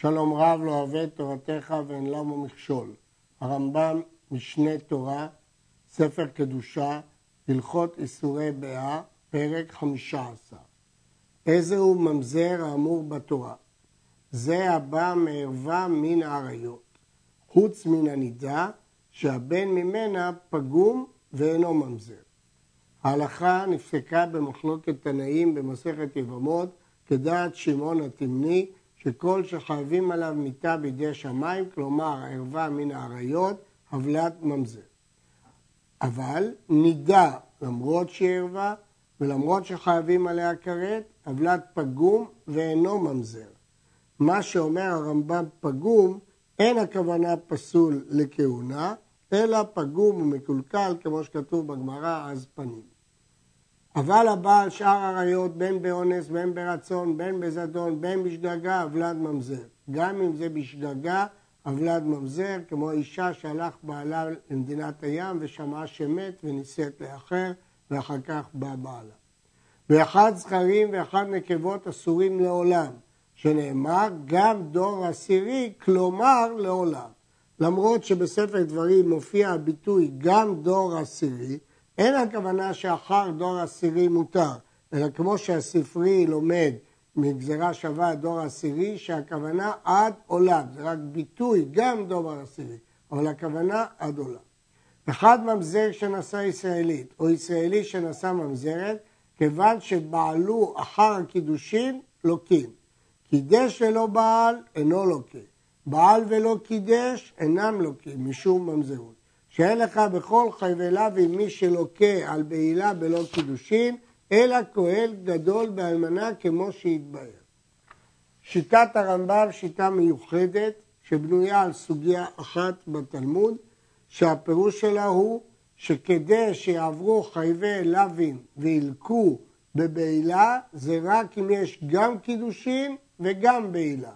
שלום רב לא אוהב תורתך ואין למה מכשול. הרמב"ם משנה תורה, ספר קדושה, הלכות איסורי באה, פרק חמישה עשר. איזה הוא ממזר האמור בתורה? זה הבא מערווה מן האריות, חוץ מן הנידה, שהבן ממנה פגום ואינו ממזר. ההלכה נפסקה במחלוקת תנאים במסכת יבמות, כדעת שמעון התמני, שכל שחייבים עליו מיתה בידי שמיים, כלומר ערווה מן האריות, הבלת ממזר. אבל נידה למרות שהיא ערווה ולמרות שחייבים עליה כרת, הבלת פגום ואינו ממזר. מה שאומר הרמב"ם פגום, אין הכוונה פסול לכהונה, אלא פגום ומקולקל, כמו שכתוב בגמרא, אז פנים. אבל הבעל שאר עריות, בין באונס, בין ברצון, בין בזדון, בין בשגגה, אבלד ממזר. גם אם זה בשגגה, אבלד ממזר, כמו אישה שהלך בעלה למדינת הים ושמעה שמת ונישאת לאחר, ואחר כך בא בעלה. ואחד זכרים ואחד נקבות אסורים לעולם, שנאמר גם דור עשירי, כלומר לעולם. למרות שבספר דברים מופיע הביטוי גם דור עשירי, אין הכוונה שאחר דור עשירי מותר, אלא כמו שהספרי לומד מגזרה שווה דור עשירי, שהכוונה עד עולם, זה רק ביטוי, גם דור עשירי, אבל הכוונה עד עולם. אחד ממזר שנשא ישראלית, או ישראלי שנשא ממזרת, כיוון שבעלו אחר הקידושין, לוקים. קידש ולא בעל, אינו לוקה. בעל ולא קידש, אינם לוקים, משום ממזרות. שאין לך בכל חבלה ועם מי שלוקה על בעילה בלא קידושין, אלא כהן גדול באלמנה כמו שהתבהר. שיטת הרמב"ם שיטה מיוחדת שבנויה על סוגיה אחת בתלמוד, שהפירוש שלה הוא שכדי שיעברו חייבי לוין וילקו בבעילה, זה רק אם יש גם קידושין וגם בעילה.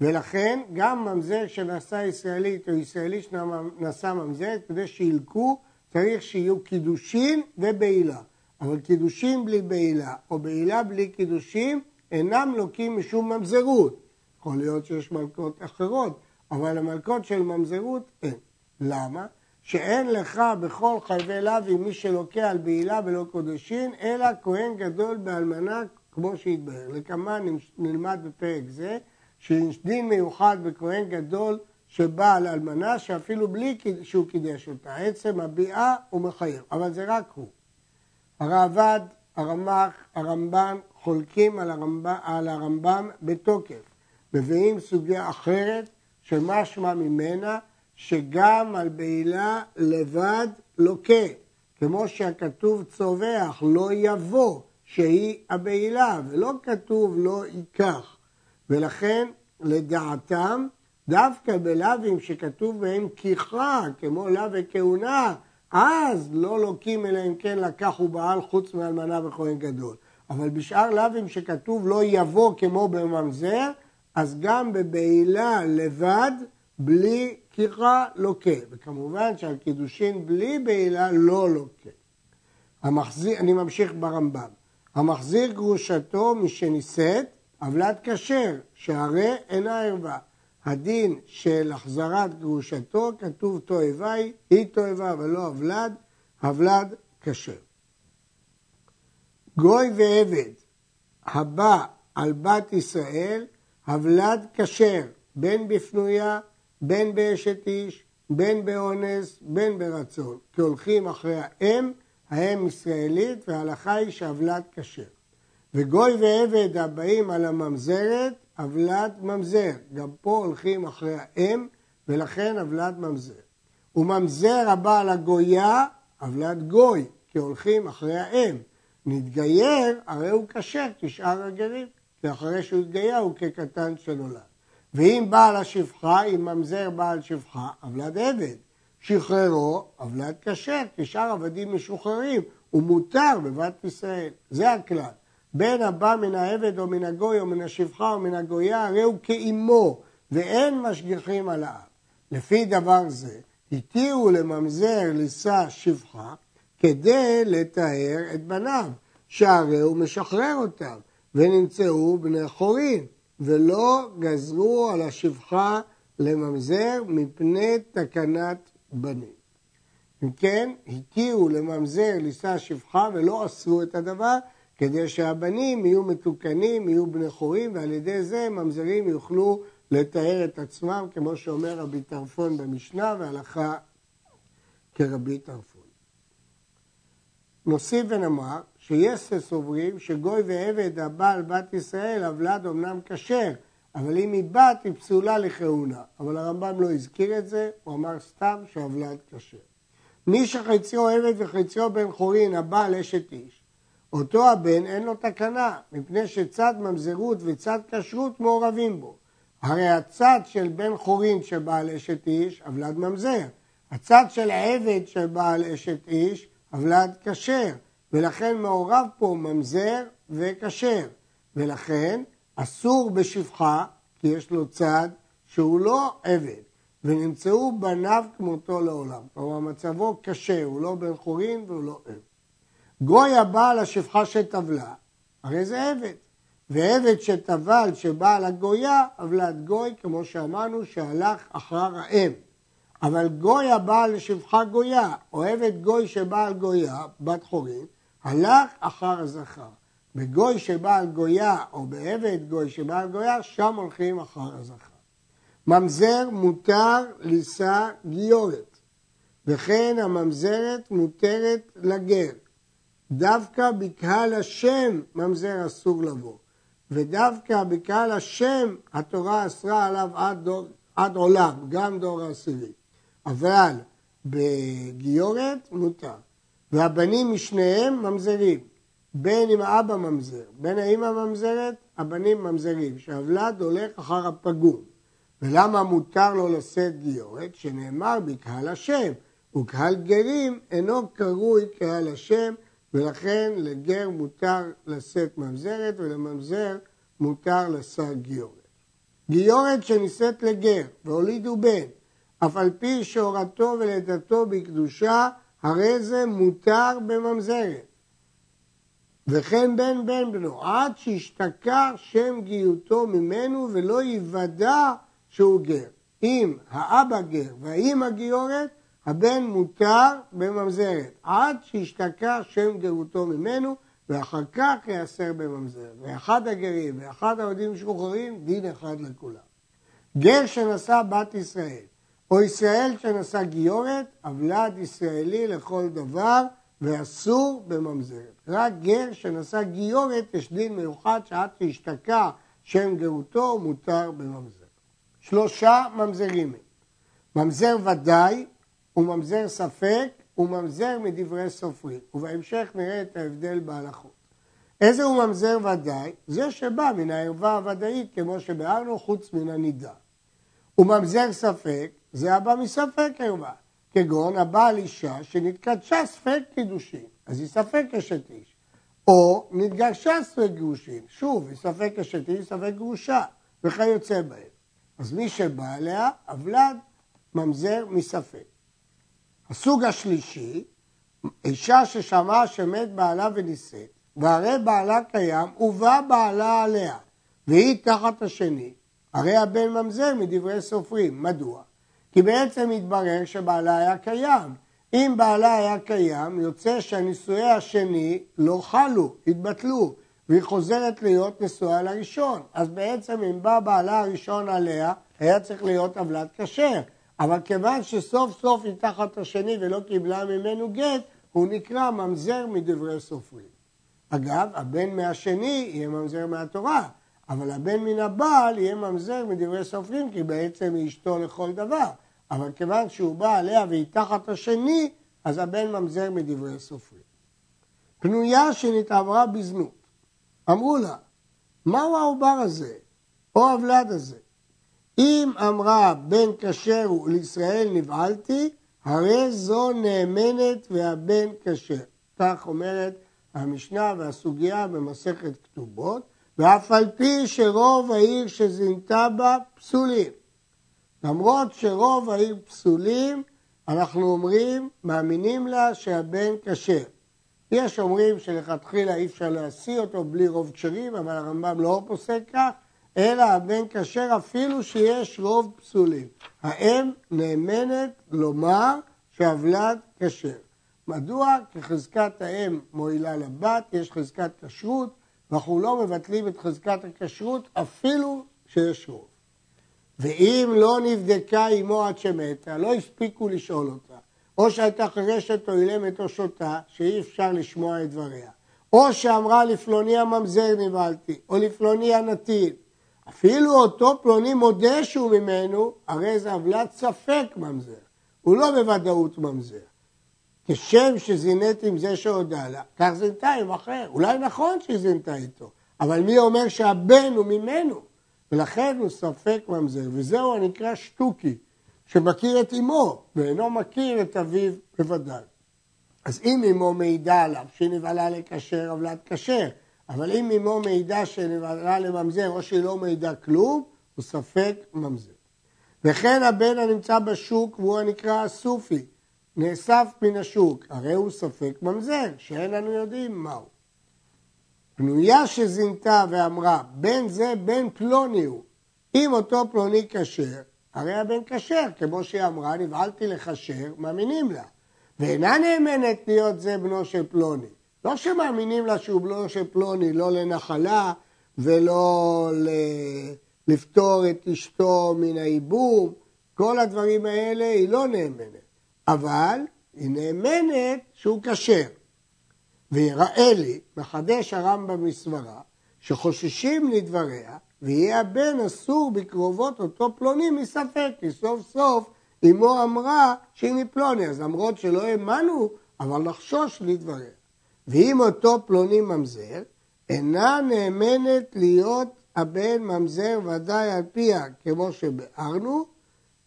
ולכן גם ממזר שנשא ישראלית או ישראלי שנשא ממזרת, כדי שילקו, צריך שיהיו קידושין ובעילה. אבל קידושין בלי בעילה או בעילה בלי קידושין אינם לוקים משום ממזרות. יכול להיות שיש מלכות אחרות, אבל המלכות של ממזרות אין. למה? שאין לך בכל חייבי לוי מי שלוקה על בעילה ולא קודשין, אלא כהן גדול באלמנה כמו שהתבהר. לכמה נלמד בפרק זה, שיש דין מיוחד בכהן גדול שבא על אלמנה, שאפילו בלי שהוא קידש אותה. עצם הביאה הוא מחייב, אבל זה רק הוא. הראב"ד, הרמ"ח, הרמב"ן חולקים על הרמב"ם, על הרמב"ם בתוקף. מביאים סוגיה אחרת שמשמע ממנה שגם על בעילה לבד לוקה, כמו שהכתוב צווח, לא יבוא, שהיא הבעילה, ולא כתוב לא ייקח. ולכן לדעתם דווקא בלאווים שכתוב בהם כיכרה, כמו לאו וכהונה, אז לא לוקים אלא אם כן לקח ובעל חוץ מאלמנה וכהן גדול. אבל בשאר לאווים שכתוב לא יבוא כמו בממזר, אז גם בבעילה לבד, בלי כיכרה, לוקה. וכמובן שעל קידושין בלי בעילה לא לוקה. המחזיר, אני ממשיך ברמב"ם. המחזיר גרושתו משנישאת, עוולת כשר, שהרי אינה ערווה. הדין של החזרת גרושתו, כתוב תועבה היא, היא תועבה ולא הוולד, הוולד כשר. גוי ועבד הבא על בת ישראל, הוולד כשר, בין בפנויה, בין באשת איש, בין באונס, בין ברצון, כי הולכים אחרי האם, האם ישראלית, וההלכה היא שהוולד כשר. וגוי ועבד הבאים על הממזרת, עוולת ממזר. גם פה הולכים אחרי האם, ולכן עוולת ממזר. וממזר הבא על הגויה, עוולת גוי, כי הולכים אחרי האם. נתגייר, הרי הוא כשר כשאר הגרים, כי אחרי שהוא התגייר הוא כקטן שנולד. ואם בעל השפחה, אם ממזר בעל שפחה, עוולת עבד. שחררו, עוולת כשר, כשאר עבדים משוחררים, הוא מותר בבת ישראל. זה הכלל. בין הבא מן העבד או מן הגוי או מן השפחה או מן הגויה, הרי הוא כאימו, ואין משגיחים על האב. לפי דבר זה, התירו לממזר לשא שפחה כדי לתאר את בניו, שהרי הוא משחרר אותם, ונמצאו בני חורין. ולא גזרו על השפחה לממזר מפני תקנת בנים. אם כן, התירו לממזר לישא שפחה ולא אסרו את הדבר, כדי שהבנים יהיו מתוקנים, יהיו בני חורים, ועל ידי זה ממזרים יוכלו לתאר את עצמם, כמו שאומר רבי טרפון במשנה, והלכה כרבי טרפון. נוסיף ונאמר שיש סוברים שגוי ועבד הבעל בת ישראל, הוולד אמנם כשר, אבל אם היא בת היא פסולה לכהונה. אבל הרמב"ם לא הזכיר את זה, הוא אמר סתם שהוולד כשר. מי שחציו עבד וחציו בן חורין, הבעל אשת איש, אותו הבן אין לו תקנה, מפני שצד ממזרות וצד כשרות מעורבים בו. הרי הצד של בן חורין של בעל אשת איש, הוולד ממזר. הצד של עבד של בעל אשת איש, הוולד כשר. ולכן מעורב פה ממזר וכשר. ולכן אסור בשפחה, כי יש לו צד שהוא לא עבד, ונמצאו בניו כמותו לעולם. כלומר מצבו קשה, הוא לא בן חורין והוא לא עבד. גוי הבעל השפחה שטבלה, הרי זה עבד. ועבד שטבל שבעל הגויה, עוולת גוי, כמו שאמרנו, שהלך אחר האם. אבל גוי הבעל לשפחה גויה, או עבד גוי שבעל גויה, בת חורין, הלך אחר הזכר. בגוי שבעל גויה, או בעבד גוי שבעל גויה, שם הולכים אחר הזכר. ממזר מותר לישא גיורת, וכן הממזרת מותרת לגר. דווקא בקהל השם ממזר אסור לבוא, ודווקא בקהל השם התורה אסרה עליו עד, דור, עד עולם, גם דור העשירי. אבל בגיורת מותר. והבנים משניהם ממזרים. בין אם האבא ממזר, בין האמא ממזרת, הבנים ממזרים, שהוולד הולך אחר הפגום. ולמה מותר לו לשאת גיורת? שנאמר בקהל השם, וקהל גרים אינו קרוי קהל השם, ולכן לגר מותר לשאת ממזרת ולממזר מותר לשאת גיורת. גיורת שנישאת לגר והולידו בן, אף על פי שהורתו ולידתו בקדושה, הרי זה מותר בממזרת. וכן בן בן בנו, עד שישתכר שם גיותו ממנו ולא יוודע שהוא גר. אם האבא גר והאימא גיורת, הבן מותר בממזרת, עד שישתכר שם גרותו ממנו, ואחר כך ייאסר בממזרת. ואחד הגרים ואחד העובדים משוחררים, דין אחד לכולם. גר שנשא בת ישראל, או ישראל שנשא גיורת, אבלד ישראלי לכל דבר, ואסור בממזרת. רק גר שנשא גיורת, יש דין מיוחד שעד שהשתקע שם גרותו, מותר בממזרת. שלושה ממזרים. ממזר ודאי, וממזר ספק, וממזר מדברי סופרים. ובהמשך נראה את ההבדל בהלכות. איזה הוא ממזר ודאי? זה שבא מן הערווה הוודאית, כמו שביארנו, חוץ מן הנידה. וממזר ספק, זה הבא מספק ערווה. כגון הבעל אישה שנתקדשה ספק קידושין, אז היא ספק אשת איש. או נתגרשה ספק גירושין, שוב, היא ספק אשת איש, ספק גרושה, וכיוצא בהם. אז מי שבא עליה, אבלד, ממזר מספק. הסוג השלישי, אישה ששמעה שמת בעלה ונישאת, והרי בעלה קיים, ובא בעלה עליה, והיא תחת השני, הרי הבן ממזר מדברי סופרים. מדוע? כי בעצם התברר שבעלה היה קיים. אם בעלה היה קיים, יוצא שהנישואי השני לא חלו, התבטלו, והיא חוזרת להיות נשואה לראשון. אז בעצם אם בא בעלה הראשון עליה, היה צריך להיות עוולת כשר. אבל כיוון שסוף סוף היא תחת השני ולא קיבלה ממנו גט, הוא נקרא ממזר מדברי סופרים. אגב, הבן מהשני יהיה ממזר מהתורה, אבל הבן מן הבעל יהיה ממזר מדברי סופרים, כי בעצם היא אשתו לכל דבר. אבל כיוון שהוא בא עליה והיא תחת השני, אז הבן ממזר מדברי סופרים. פנויה שנתעברה בזנות. אמרו לה, מהו העובר הזה, או הוולד הזה? אם אמרה בן כשר הוא לישראל נבעלתי, הרי זו נאמנת והבן כשר. כך אומרת המשנה והסוגיה במסכת כתובות, ואף על פי שרוב העיר שזינתה בה פסולים. למרות שרוב העיר פסולים, אנחנו אומרים, מאמינים לה שהבן כשר. יש אומרים שלכתחילה אי אפשר להשיא אותו בלי רוב כשרים, אבל הרמב"ם לא פוסק כך, אלא הבן כשר אפילו שיש רוב פסולים. האם נאמנת לומר שהוולד כשר. מדוע? כי חזקת האם מועילה לבת, יש חזקת כשרות, ואנחנו לא מבטלים את חזקת הכשרות אפילו שיש רוב. ואם לא נבדקה עמו עד שמתה, לא הספיקו לשאול אותה, או שהייתה חרשת או אילמת או שותה, שאי אפשר לשמוע את דבריה, או שאמרה לפלוני הממזר נבהלתי, או לפלוני הנתין, אפילו אותו פלוני מודה שהוא ממנו, הרי זה עוולת ספק ממזר, הוא לא בוודאות ממזר. כשם שזינית עם זה שהודה לה, כך זינתה עם אחר. אולי נכון שהיא זינתה איתו, אבל מי אומר שהבן הוא ממנו? ולכן הוא ספק ממזר, וזהו הנקרא שטוקי, שמכיר את אמו, ואינו מכיר את אביו בוודאי. אז אם אמו מעידה עליו שהיא נבהלה לקשר, עוולת כשר, אבל אם אמו מעידה שנבהלה לממזר, או שהיא לא מעידה כלום, הוא ספק ממזר. וכן הבן הנמצא בשוק והוא הנקרא הסופי, נאסף מן השוק, הרי הוא ספק ממזר, שאין לנו יודעים מהו. פנויה שזינתה ואמרה, בן זה בן פלוני הוא, אם אותו פלוני כשר, הרי הבן כשר, כמו שהיא אמרה, נבהלתי לכשר, מאמינים לה. ואינה נאמנת להיות זה בנו של פלוני. לא שמאמינים לה שהוא בנו של פלוני, לא לנחלה ולא לפטור את אשתו מן הייבום, כל הדברים האלה היא לא נאמנת. אבל היא נאמנת שהוא כשר. ויראה לי, מחדש הרמב"ם מסברה, שחוששים לדבריה, ויהיה הבן אסור בקרובות אותו פלוני מספק, כי סוף סוף אמו אמרה שהיא מפלוני, אז למרות שלא האמנו, אבל לחשוש לדבריה. ואם אותו פלוני ממזר, אינה נאמנת להיות הבן ממזר ודאי על פיה, כמו שביארנו,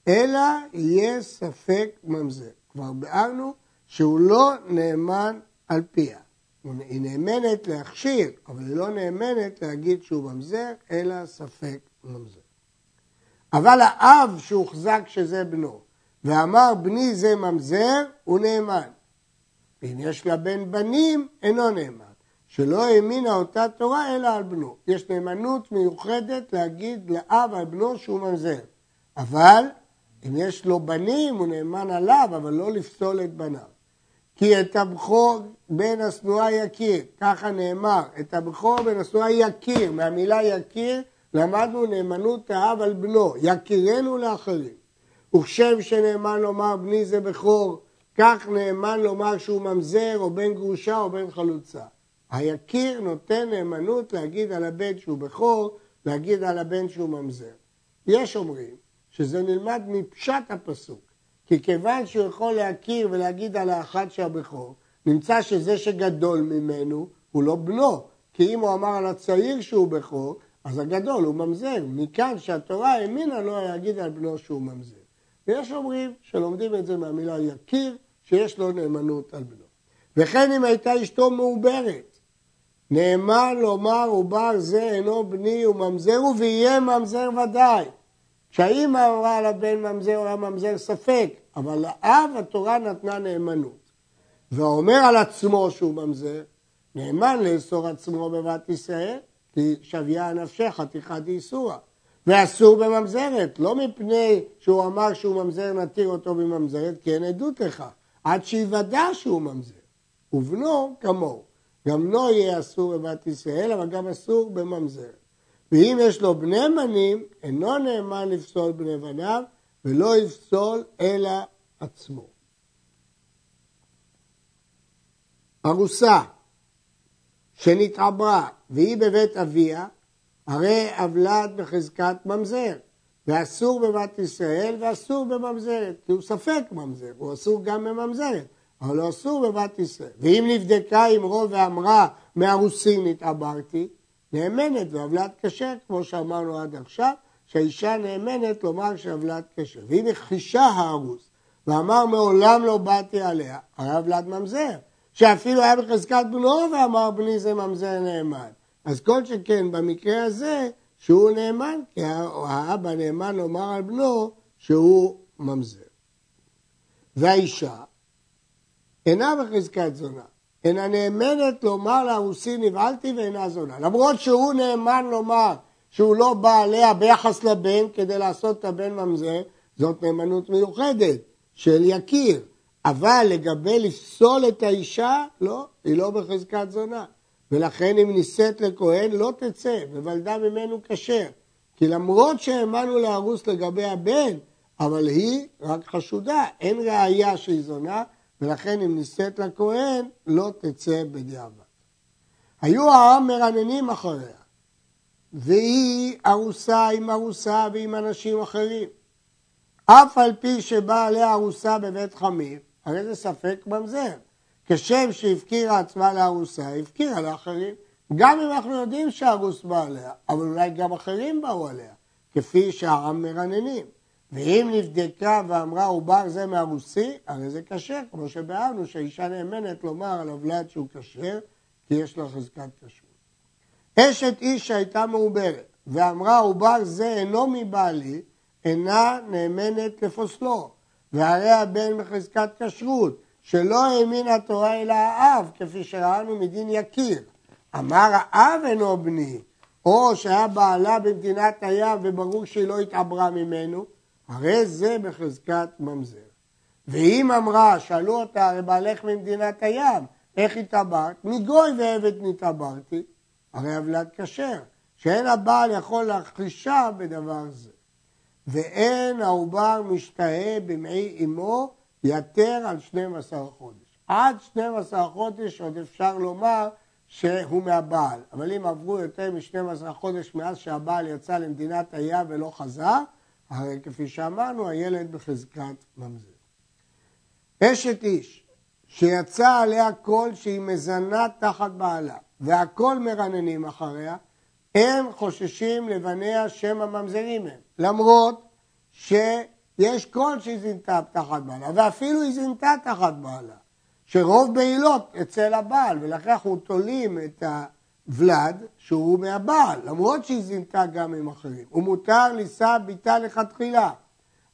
אלא יהיה ספק ממזר. כבר ביארנו שהוא לא נאמן על פיה. היא נאמנת להכשיר, אבל היא לא נאמנת להגיד שהוא ממזר, אלא ספק ממזר. אבל האב שהוחזק שזה בנו, ואמר בני זה ממזר, הוא נאמן. ואם יש לה בן בנים, אינו נאמן. שלא האמינה אותה תורה אלא על בנו. יש נאמנות מיוחדת להגיד לאב על בנו שהוא ממזר. אבל אם יש לו בנים, הוא נאמן עליו, אבל לא לפסול את בניו. כי את הבכור בן השנואה יכיר, ככה נאמר, את הבכור בן השנואה יכיר, מהמילה יכיר למדנו נאמנות האב על בנו, יכירנו לאחרים. וכשם שנאמן לומר בני זה בכור, כך נאמן לומר שהוא ממזר או בן גרושה או בן חלוצה. היקיר נותן נאמנות להגיד על הבן שהוא בכור, להגיד על הבן שהוא ממזר. יש אומרים שזה נלמד מפשט הפסוק, כי כיוון שהוא יכול להכיר ולהגיד על האחד שהבכור, נמצא שזה שגדול ממנו הוא לא בנו, כי אם הוא אמר על הצעיר שהוא בכור, אז הגדול הוא ממזר. מכאן שהתורה האמינה לו להגיד על בנו שהוא ממזר. ויש אומרים שלומדים את זה מהמילה יכיר, שיש לו נאמנות על בנו. וכן אם הייתה אשתו מעוברת, נאמר לומר עובר זה אינו בני וממזר הוא ויהיה ממזר ודאי. כשהאימא אמרה על הבן ממזר או הממזר ספק, אבל לאב התורה נתנה נאמנות. ואומר על עצמו שהוא ממזר, נאמן לאסור עצמו בבת ישראל, כי שוויה נפשך חתיכת איסורה. ואסור בממזרת, לא מפני שהוא אמר שהוא ממזר נתיר אותו בממזרת, כי אין עדות לכך, עד שיוודע שהוא ממזר. ובנו כמוהו. גם בנו יהיה אסור בבת ישראל, אבל גם אסור בממזרת. ואם יש לו בני בנים, אינו נאמן לפסול בני בניו, ולא יפסול אלא עצמו. ארוסה שנתעברה והיא בבית אביה, הרי אבלת בחזקת ממזר, ואסור בבת ישראל ואסור בממזרת, כי הוא ספק ממזר, הוא אסור גם בממזרת, אבל הוא אסור בבת ישראל. ואם נבדקה עם רוב ואמרה מארוסין התעברתי, נאמנת ועוולת כשר, כמו שאמרנו עד עכשיו, שהאישה נאמנת לומר שעוולת כשר. ואם הכחישה הארוס ואמר מעולם לא באתי עליה, הרי עוולת ממזר, שאפילו היה בחזקת בנו ואמר בני זה ממזר נאמן. אז כל שכן במקרה הזה שהוא נאמן, כי האבא נאמן לומר על בנו שהוא ממזר. והאישה אינה בחזקת זונה, אינה נאמנת לומר לארוסי נבהלתי ואינה זונה. למרות שהוא נאמן לומר שהוא לא בא עליה ביחס לבן כדי לעשות את הבן ממזר, זאת נאמנות מיוחדת של יקיר. אבל לגבי לפסול את האישה, לא, היא לא בחזקת זונה. ולכן אם נישאת לכהן לא תצא, וולדה ממנו כשר. כי למרות שהאמנו להרוס לגבי הבן, אבל היא רק חשודה, אין ראייה שהיא זונה, ולכן אם נישאת לכהן לא תצא בדיעבד. היו העם מרננים אחריה, והיא ארוסה עם ארוסה ועם אנשים אחרים. אף על פי שבאה עליה ארוסה בבית חמיב, הרי זה ספק ממזר. כשם שהפקירה עצמה לארוסה, הפקירה לאחרים. גם אם אנחנו יודעים שהרוס בא עליה, אבל אולי גם אחרים באו עליה, כפי שהעם מרננים. ואם נבדקה ואמרה עובר זה מהרוסי, הרי זה כשר, כמו שביארנו שהאישה נאמנת לומר על הוולד שהוא כשר, כי יש לה חזקת כשרות. אשת איש שהייתה מעוברת ואמרה עובר זה אינו מבעלי, אינה נאמנת לפוסלו, והרי הבן בחזקת כשרות, שלא האמין התורה אלא האב, כפי שראינו מדין יקיר. אמר האב אינו בני, או שהיה בעלה במדינת הים וברור שהיא לא התעברה ממנו, הרי זה בחזקת ממזר. ואם אמרה, שאלו אותה, הרי בעלך ממדינת הים, איך התעברת? מגוי ועבד נתעברתי, הרי הוולד כשר, שאין הבעל יכול להכחישה בדבר זה. ואין העובר משתהה במעי אמו יתר על 12 חודש. עד 12 חודש עוד אפשר לומר שהוא מהבעל, אבל אם עברו יותר מ-12 חודש מאז שהבעל יצא למדינת הים ולא חזר, הרי כפי שאמרנו, הילד בחזקת ממזר. אשת איש שיצא עליה קול שהיא מזנה תחת בעלה, והכל מרננים אחריה, הם חוששים לבניה שם הממזרים הם, למרות שיש קול שהיא זינתה תחת בעלה, ואפילו היא זינתה תחת בעלה, שרוב בעילות אצל הבעל, ולכן אנחנו תולים את הוולד שהוא מהבעל, למרות שהיא זינתה גם עם אחרים. ומותר לישא ביתה לכתחילה,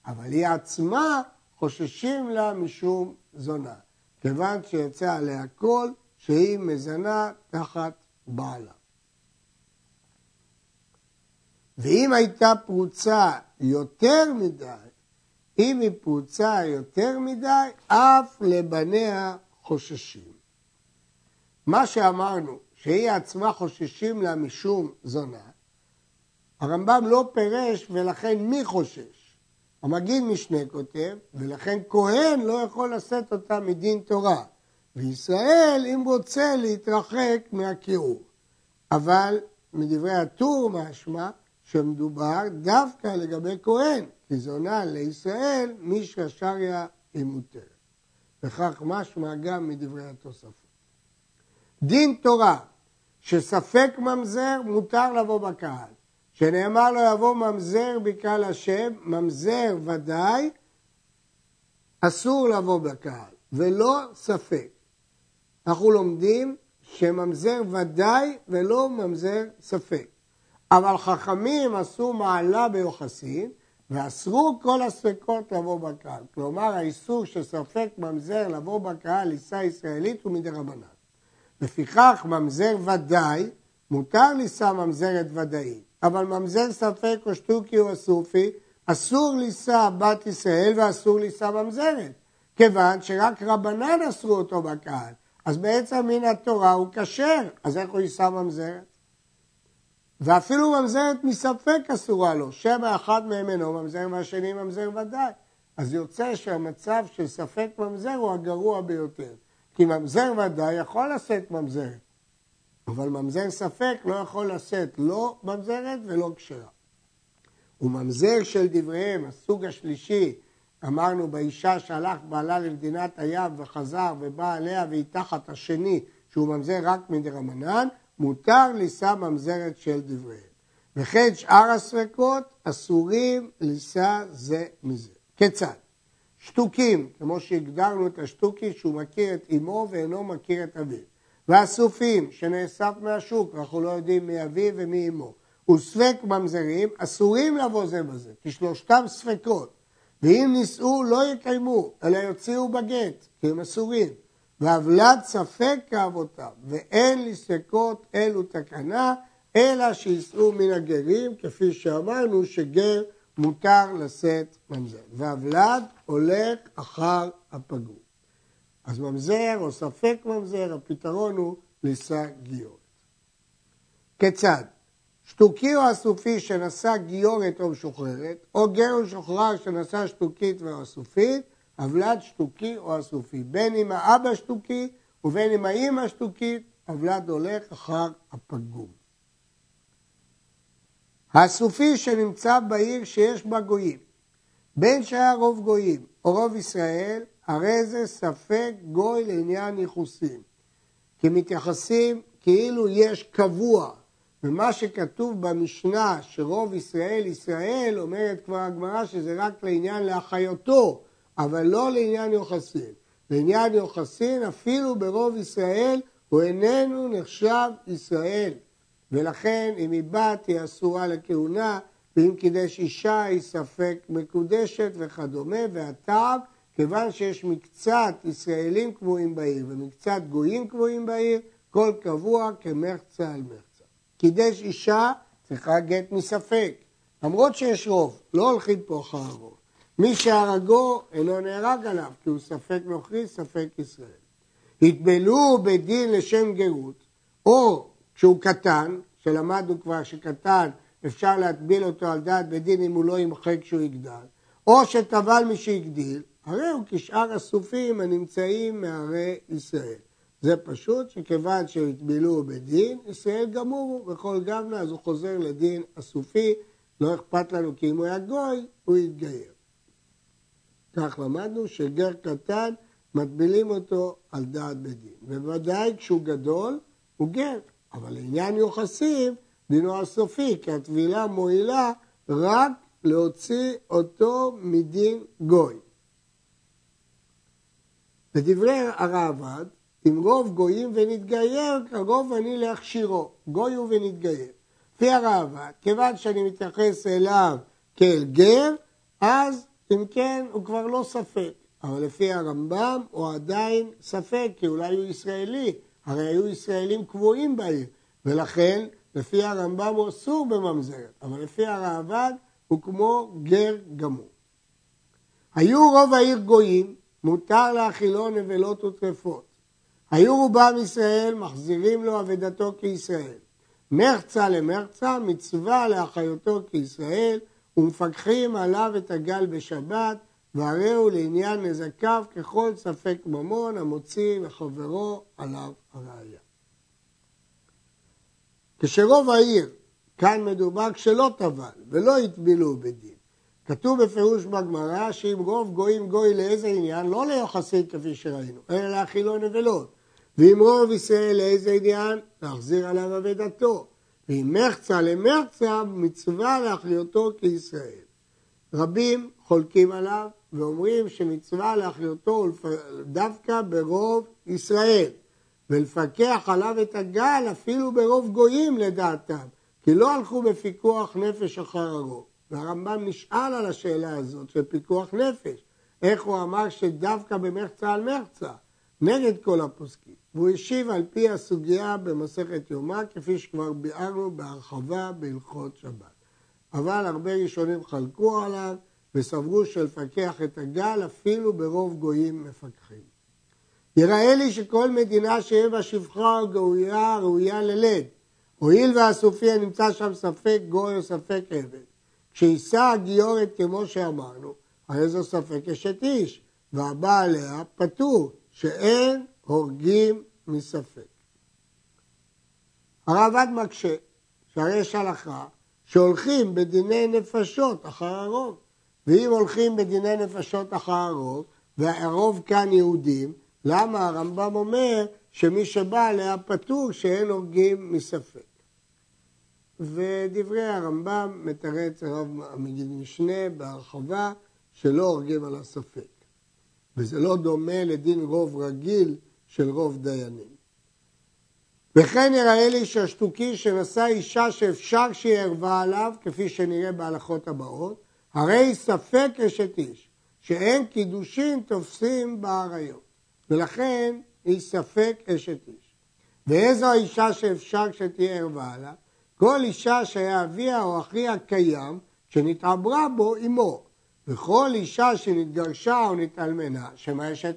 אבל היא עצמה חוששים לה משום זונה, כיוון שיצא עליה קול שהיא מזנה תחת בעלה. ואם הייתה פרוצה יותר מדי, אם היא פרוצה יותר מדי, אף לבניה חוששים. מה שאמרנו, שהיא עצמה חוששים לה משום זונה, הרמב"ם לא פירש ולכן מי חושש? המגיד משנה כותב, ולכן כהן לא יכול לשאת אותה מדין תורה, וישראל אם רוצה להתרחק מהקירור. אבל מדברי הטור משמע שמדובר דווקא לגבי כהן, כי זונה לישראל מישרא שריה היא מותרת. וכך משמע גם מדברי התוספות. דין תורה שספק ממזר מותר לבוא בקהל. שנאמר לו יבוא ממזר בקהל השם, ממזר ודאי, אסור לבוא בקהל, ולא ספק. אנחנו לומדים שממזר ודאי ולא ממזר ספק. אבל חכמים עשו מעלה ביוחסין ואסרו כל הספקות לבוא בקהל. כלומר, האיסור של ספק ממזר לבוא בקהל לישא ישראלית הוא מדי רבנן. לפיכך, ממזר ודאי, מותר לישא ממזרת ודאית, אבל ממזר ספק או שטוקי או אסופי, אסור לישא בת ישראל ואסור לישא ממזרת, כיוון שרק רבנן אסרו אותו בקהל. אז בעצם מן התורה הוא כשר, אז איך הוא יישא ממזרת? ואפילו ממזרת מספק אסורה לו, שמא אחד מהם אינו ממזר והשני ממזר ודאי. אז יוצא שהמצב של ספק ממזר הוא הגרוע ביותר. כי ממזר ודאי יכול לשאת ממזרת, אבל ממזר ספק לא יכול לשאת לא ממזרת ולא כשרה. וממזר של דבריהם, הסוג השלישי, אמרנו באישה שהלך בעלה למדינת הים וחזר ובא עליה והיא תחת השני, שהוא ממזר רק מדרמנן, מותר לישא ממזרת של דבריהם. וכן שאר הספקות אסורים לישא זה מזה. כיצד? שתוקים, כמו שהגדרנו את השתוקי שהוא מכיר את אמו ואינו מכיר את אביו. והסופים שנאסף מהשוק, אנחנו לא יודעים מי אביו ומי אמו. וספק ממזרים אסורים לבוא זה בזה, כי שלושתם ספקות. ואם נישאו לא יקיימו, אלא יוציאו בגט, כי הם אסורים. והבלת ספק כאבותיו, ואין לספקות אלו תקנה, אלא שיישאו מן הגרים, כפי שאמרנו שגר מותר לשאת ממזר. והוולד הולך אחר הפגום. אז ממזר או ספק ממזר, הפתרון הוא לישא גיורת. כיצד? שטוקי או אסופי שנשא גיורת או משוחררת, או גר או משוחרר שנשא שטוקית או אסופית, הוולד שטוקי או אסופי. בין אם האבא שטוקי ובין אם האימא שטוקית, הוולד הולך אחר הפגום. הסופי שנמצא בעיר שיש בה גויים, בין שהיה רוב גויים או רוב ישראל, הרי זה ספק גוי לעניין ייחוסים. כי מתייחסים כאילו יש קבוע, ומה שכתוב במשנה שרוב ישראל ישראל, אומרת כבר הגמרא שזה רק לעניין לאחיותו, אבל לא לעניין יוחסין. לעניין יוחסין, אפילו ברוב ישראל, הוא איננו נחשב ישראל. ולכן אם היא בת היא אסורה לכהונה, ואם קידש אישה היא ספק מקודשת וכדומה, והטעם, כיוון שיש מקצת ישראלים קבועים בעיר ומקצת גויים קבועים בעיר, כל קבוע כמחצה על מחצה. קידש אישה צריכה גט מספק, למרות שיש רוב, לא הולכים פה אחר הרוב. מי שהרגו אינו נהרג עליו, כי הוא ספק נוכרי, ספק ישראל. התבלו בדין לשם גרות, או כשהוא קטן, שלמדנו כבר שקטן אפשר להטביל אותו על דעת בדין אם הוא לא ימחה כשהוא יגדל, או שטבל מי שהגדיל, הרי הוא כשאר הסופים הנמצאים מערי ישראל. זה פשוט שכיוון שהטבילו בדין, ישראל גמור בכל גבנה, אז הוא חוזר לדין הסופי, לא אכפת לנו כי אם הוא היה גוי, הוא יתגייר. כך למדנו שגר קטן, מטבילים אותו על דעת בדין. ובוודאי כשהוא גדול, הוא גר. אבל לעניין יוחסים, דינו הסופי, כי הטבילה מועילה רק להוציא אותו מדין גוי. בדברי הרעב"ד, אם רוב גויים ונתגייר, כרוב אני להכשירו. גוי הוא ונתגייר. לפי הרעב"ד, כיוון שאני מתייחס אליו כאל גר, אז אם כן הוא כבר לא ספק. אבל לפי הרמב"ם הוא עדיין ספק, כי אולי הוא ישראלי. הרי היו ישראלים קבועים בעיר, ולכן לפי הרמב"ם הוא אסור בממזרת, אבל לפי הרעב"ד הוא כמו גר גמור. היו רוב העיר גויים, מותר להאכילו נבלות וטרפות. היו רובם ישראל, מחזירים לו אבדתו כישראל. מרצה למרצה, מצווה לאחיותו כישראל, ומפקחים עליו את הגל בשבת, והרי הוא לעניין נזקיו ככל ספק ממון המוציא מחברו עליו הראייה. כשרוב העיר, כאן מדובר כשלא טבל ולא הטבילו בדין, כתוב בפירוש בגמרא שאם רוב גויים גוי לאיזה עניין, לא ליוחסין כפי שראינו, אלא להאכילו נבלות. ואם רוב ישראל לאיזה עניין, להחזיר עליו אבדתו. ואם מחצה למחצה, מצווה להחליותו כישראל. רבים חולקים עליו ואומרים שמצווה להחליותו דווקא ברוב ישראל, ולפקח עליו את הגל אפילו ברוב גויים לדעתם, כי לא הלכו בפיקוח נפש אחר הרוב. והרמב"ם נשאל על השאלה הזאת של פיקוח נפש, איך הוא אמר שדווקא במחצה על מחצה, נגד כל הפוסקים. והוא השיב על פי הסוגיה במסכת יומא, כפי שכבר ביארנו בהרחבה בהלכות שבת. אבל הרבה ראשונים חלקו עליו וסברו שלפקח את הגל אפילו ברוב גויים מפקחים. יראה לי שכל מדינה שיהיה בה שפחה או גאויה ראויה ללד, הואיל והסופי הנמצא שם ספק גוי או ספק עבד, כשיישא הגיורת כמו שאמרנו, הרי זו ספק אשת איש, והבא עליה פטור, שאין הורגים מספק. הרעב"ד מקשה שהרי יש הלכה שהולכים בדיני נפשות אחר הרוב. ואם הולכים בדיני נפשות אחר הרוב, והרוב כאן יהודים, למה הרמב"ם אומר שמי שבא עליה פטור שאין הורגים מספק? ודברי הרמב"ם מתרץ הרב מגיד משנה בהרחבה שלא הורגים על הספק. וזה לא דומה לדין רוב רגיל של רוב דיינים. וכן יראה לי שהשטוקי שנשא אישה שאפשר שהיא ערבה עליו, כפי שנראה בהלכות הבאות, הרי ספק אשת איש, שאין קידושין תופסים באריות, ולכן היא ספק אשת איש. ואיזו האישה שאפשר שתהיה ערבה עליו? כל אישה שהיה אביה או אחיה קיים, שנתעברה בו אמו. וכל אישה שנתגרשה או נתאלמנה,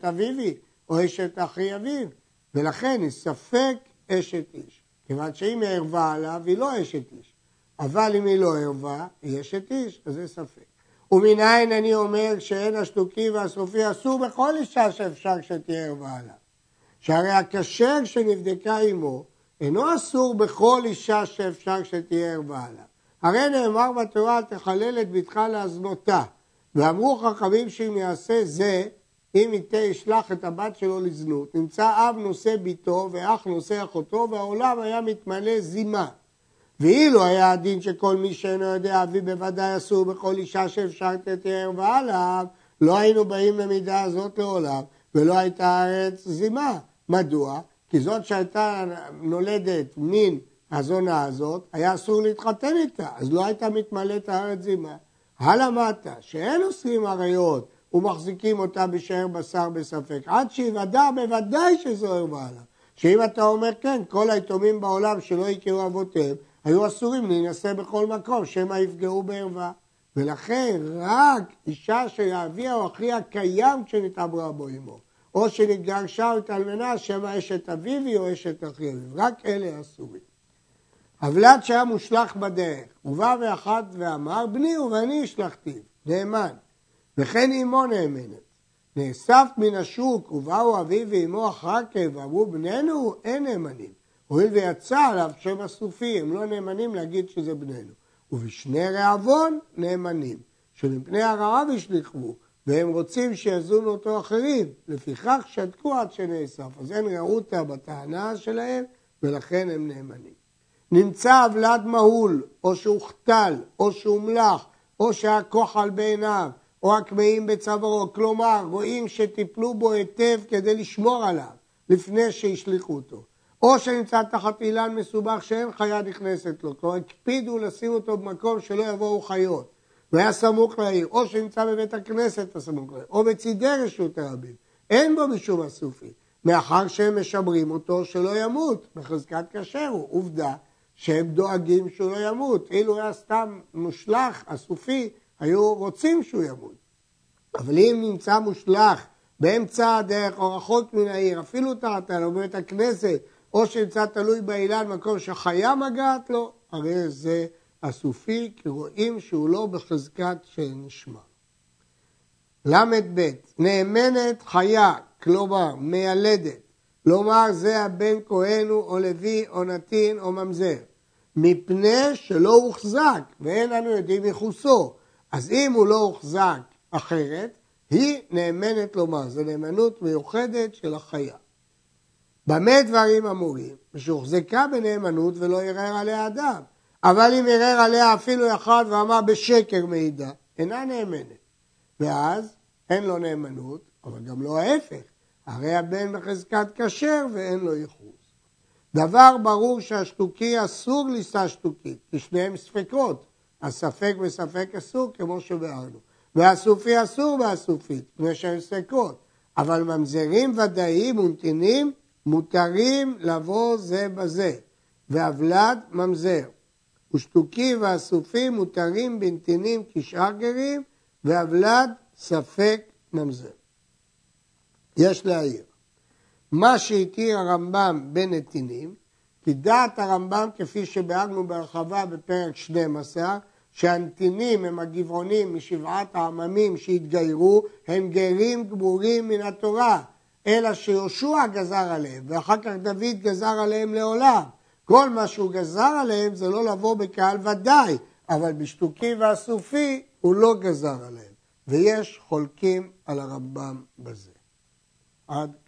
אביו היא, או אשת אחי אביו, ולכן היא ספק אשת איש. כיוון שאם היא ערבה עליו, היא לא אשת איש. אבל אם היא לא ערבה, היא אשת איש, אז זה ספק. ומנין אני אומר שאין השתוקי והסופי אסור בכל אישה שאפשר שתהיה ערבה עליו. שהרי הכשר שנבדקה עמו אינו אסור בכל אישה שאפשר שתהיה ערבה עליו. הרי נאמר בתורה תחלל את בתך להזנותה. ואמרו חכמים שאם יעשה זה, אם יתה ישלח את הבת שלו לזנות, נמצא אב נושא ביתו ואח נושא אחותו והעולם היה מתמלא זימה. ואילו היה הדין שכל מי שאינו יודע אבי בוודאי אסור בכל אישה שאפשר תתאר ועליו, לא היינו באים למידה הזאת לעולם ולא הייתה הארץ זימה. מדוע? כי זאת שהייתה נולדת מין הזונה הזאת, היה אסור להתחתן איתה, אז לא הייתה מתמלאת הארץ זימה. הלמדת שאין אוסרים עריות ומחזיקים אותה בשאר בשר בספק, עד שיוודע בוודאי שזו ערווה עליו. שאם אתה אומר כן, כל היתומים בעולם שלא הכירו אבותיהם, היו אסורים להינשא בכל מקום, שמא יפגעו בערווה. ולכן רק אישה שאביה או אחיה קיים כשנתעברה בו עמו, או שנתגרשה או התאלמנה, שמא אשת אביבי או אשת אחי אביו. רק אלה אסורים. הבלד שהיה מושלך בדרך, ובא ואחד ואמר, בני ובני השלכתיו, נאמן, וכן אמו נאמנת. נאסף מן השוק, ובאו אביו ואמו אחר כך, ואמרו, בנינו אין נאמנים. הואיל ויצא עליו שם הסופי, הם לא נאמנים להגיד שזה בנינו. ובשני רעבון נאמנים, שמפני הרעב השליכו, והם רוצים שיזונו אותו אחרים, לפיכך שתקו עד שנאסף. אז אין רעותה בטענה שלהם, ולכן הם נאמנים. נמצא הוולד מהול, או שהוחתל, או שהומלח, או שהיה כוחל בעיניו, או הקמאים בצווארו, כלומר, רואים שטיפלו בו היטב כדי לשמור עליו, לפני שהשליכו אותו. או שנמצא תחת אילן מסובך שאין חיה נכנסת לו, כלומר הקפידו לשים אותו במקום שלא יבואו חיות, והיה סמוך לעיר, או שנמצא בבית הכנסת הסמוך לעיר, או בצידי רשות הרבים, אין בו משום אסופי, מאחר שהם משמרים אותו שלא ימות, בחזקת כשר הוא, עובדה שהם דואגים שהוא לא ימות. אילו היה סתם מושלך, הסופי, היו רוצים שהוא ימות. אבל אם נמצא מושלך באמצע הדרך או רחוק מן העיר, אפילו תחתן או בבית הכנסת, או שנמצא תלוי באילן מקום שחיה מגעת לו, הרי זה הסופי, כי רואים שהוא לא בחזקת שנשמע. ל"ב, נאמנת חיה, כלומר מיילדת, לומר זה הבן כהן הוא או לוי או נתין או ממזר, מפני שלא הוחזק ואין אנו יודעים ייחוסו. אז אם הוא לא הוחזק אחרת, היא נאמנת לומר, זו נאמנות מיוחדת של החיה. במה דברים אמורים? ושהוחזקה בנאמנות ולא ערער עליה אדם. אבל אם ערער עליה אפילו אחד ואמר בשקר מעידה, אינה נאמנת. ואז אין לו נאמנות, אבל גם לא ההפך. הרי הבן בחזקת כשר ואין לו ייחוס. דבר ברור שהשתוקי אסור לישא שתוקית, כי שניהם ספקות. הספק וספק אסור, כמו שביארנו. והסופי אסור והסופית, כמו שהם ספקות. אבל ממזרים ודאיים ונתינים מותרים לבוא זה בזה. והבלד ממזר. ושתוקי והסופי מותרים בנתינים כשאר גרים, והבלד ספק ממזר. יש להעיר. מה שהתיר הרמב"ם בנתינים, כי דעת הרמב"ם, כפי שביארנו בהרחבה בפרק 12, שהנתינים הם הגבעונים משבעת העממים שהתגיירו, הם גרים גמורים מן התורה, אלא שיהושע גזר עליהם, ואחר כך דוד גזר עליהם לעולם. כל מה שהוא גזר עליהם זה לא לבוא בקהל ודאי, אבל בשתוקי והסופי הוא לא גזר עליהם. ויש חולקים על הרמב"ם בזה. עד.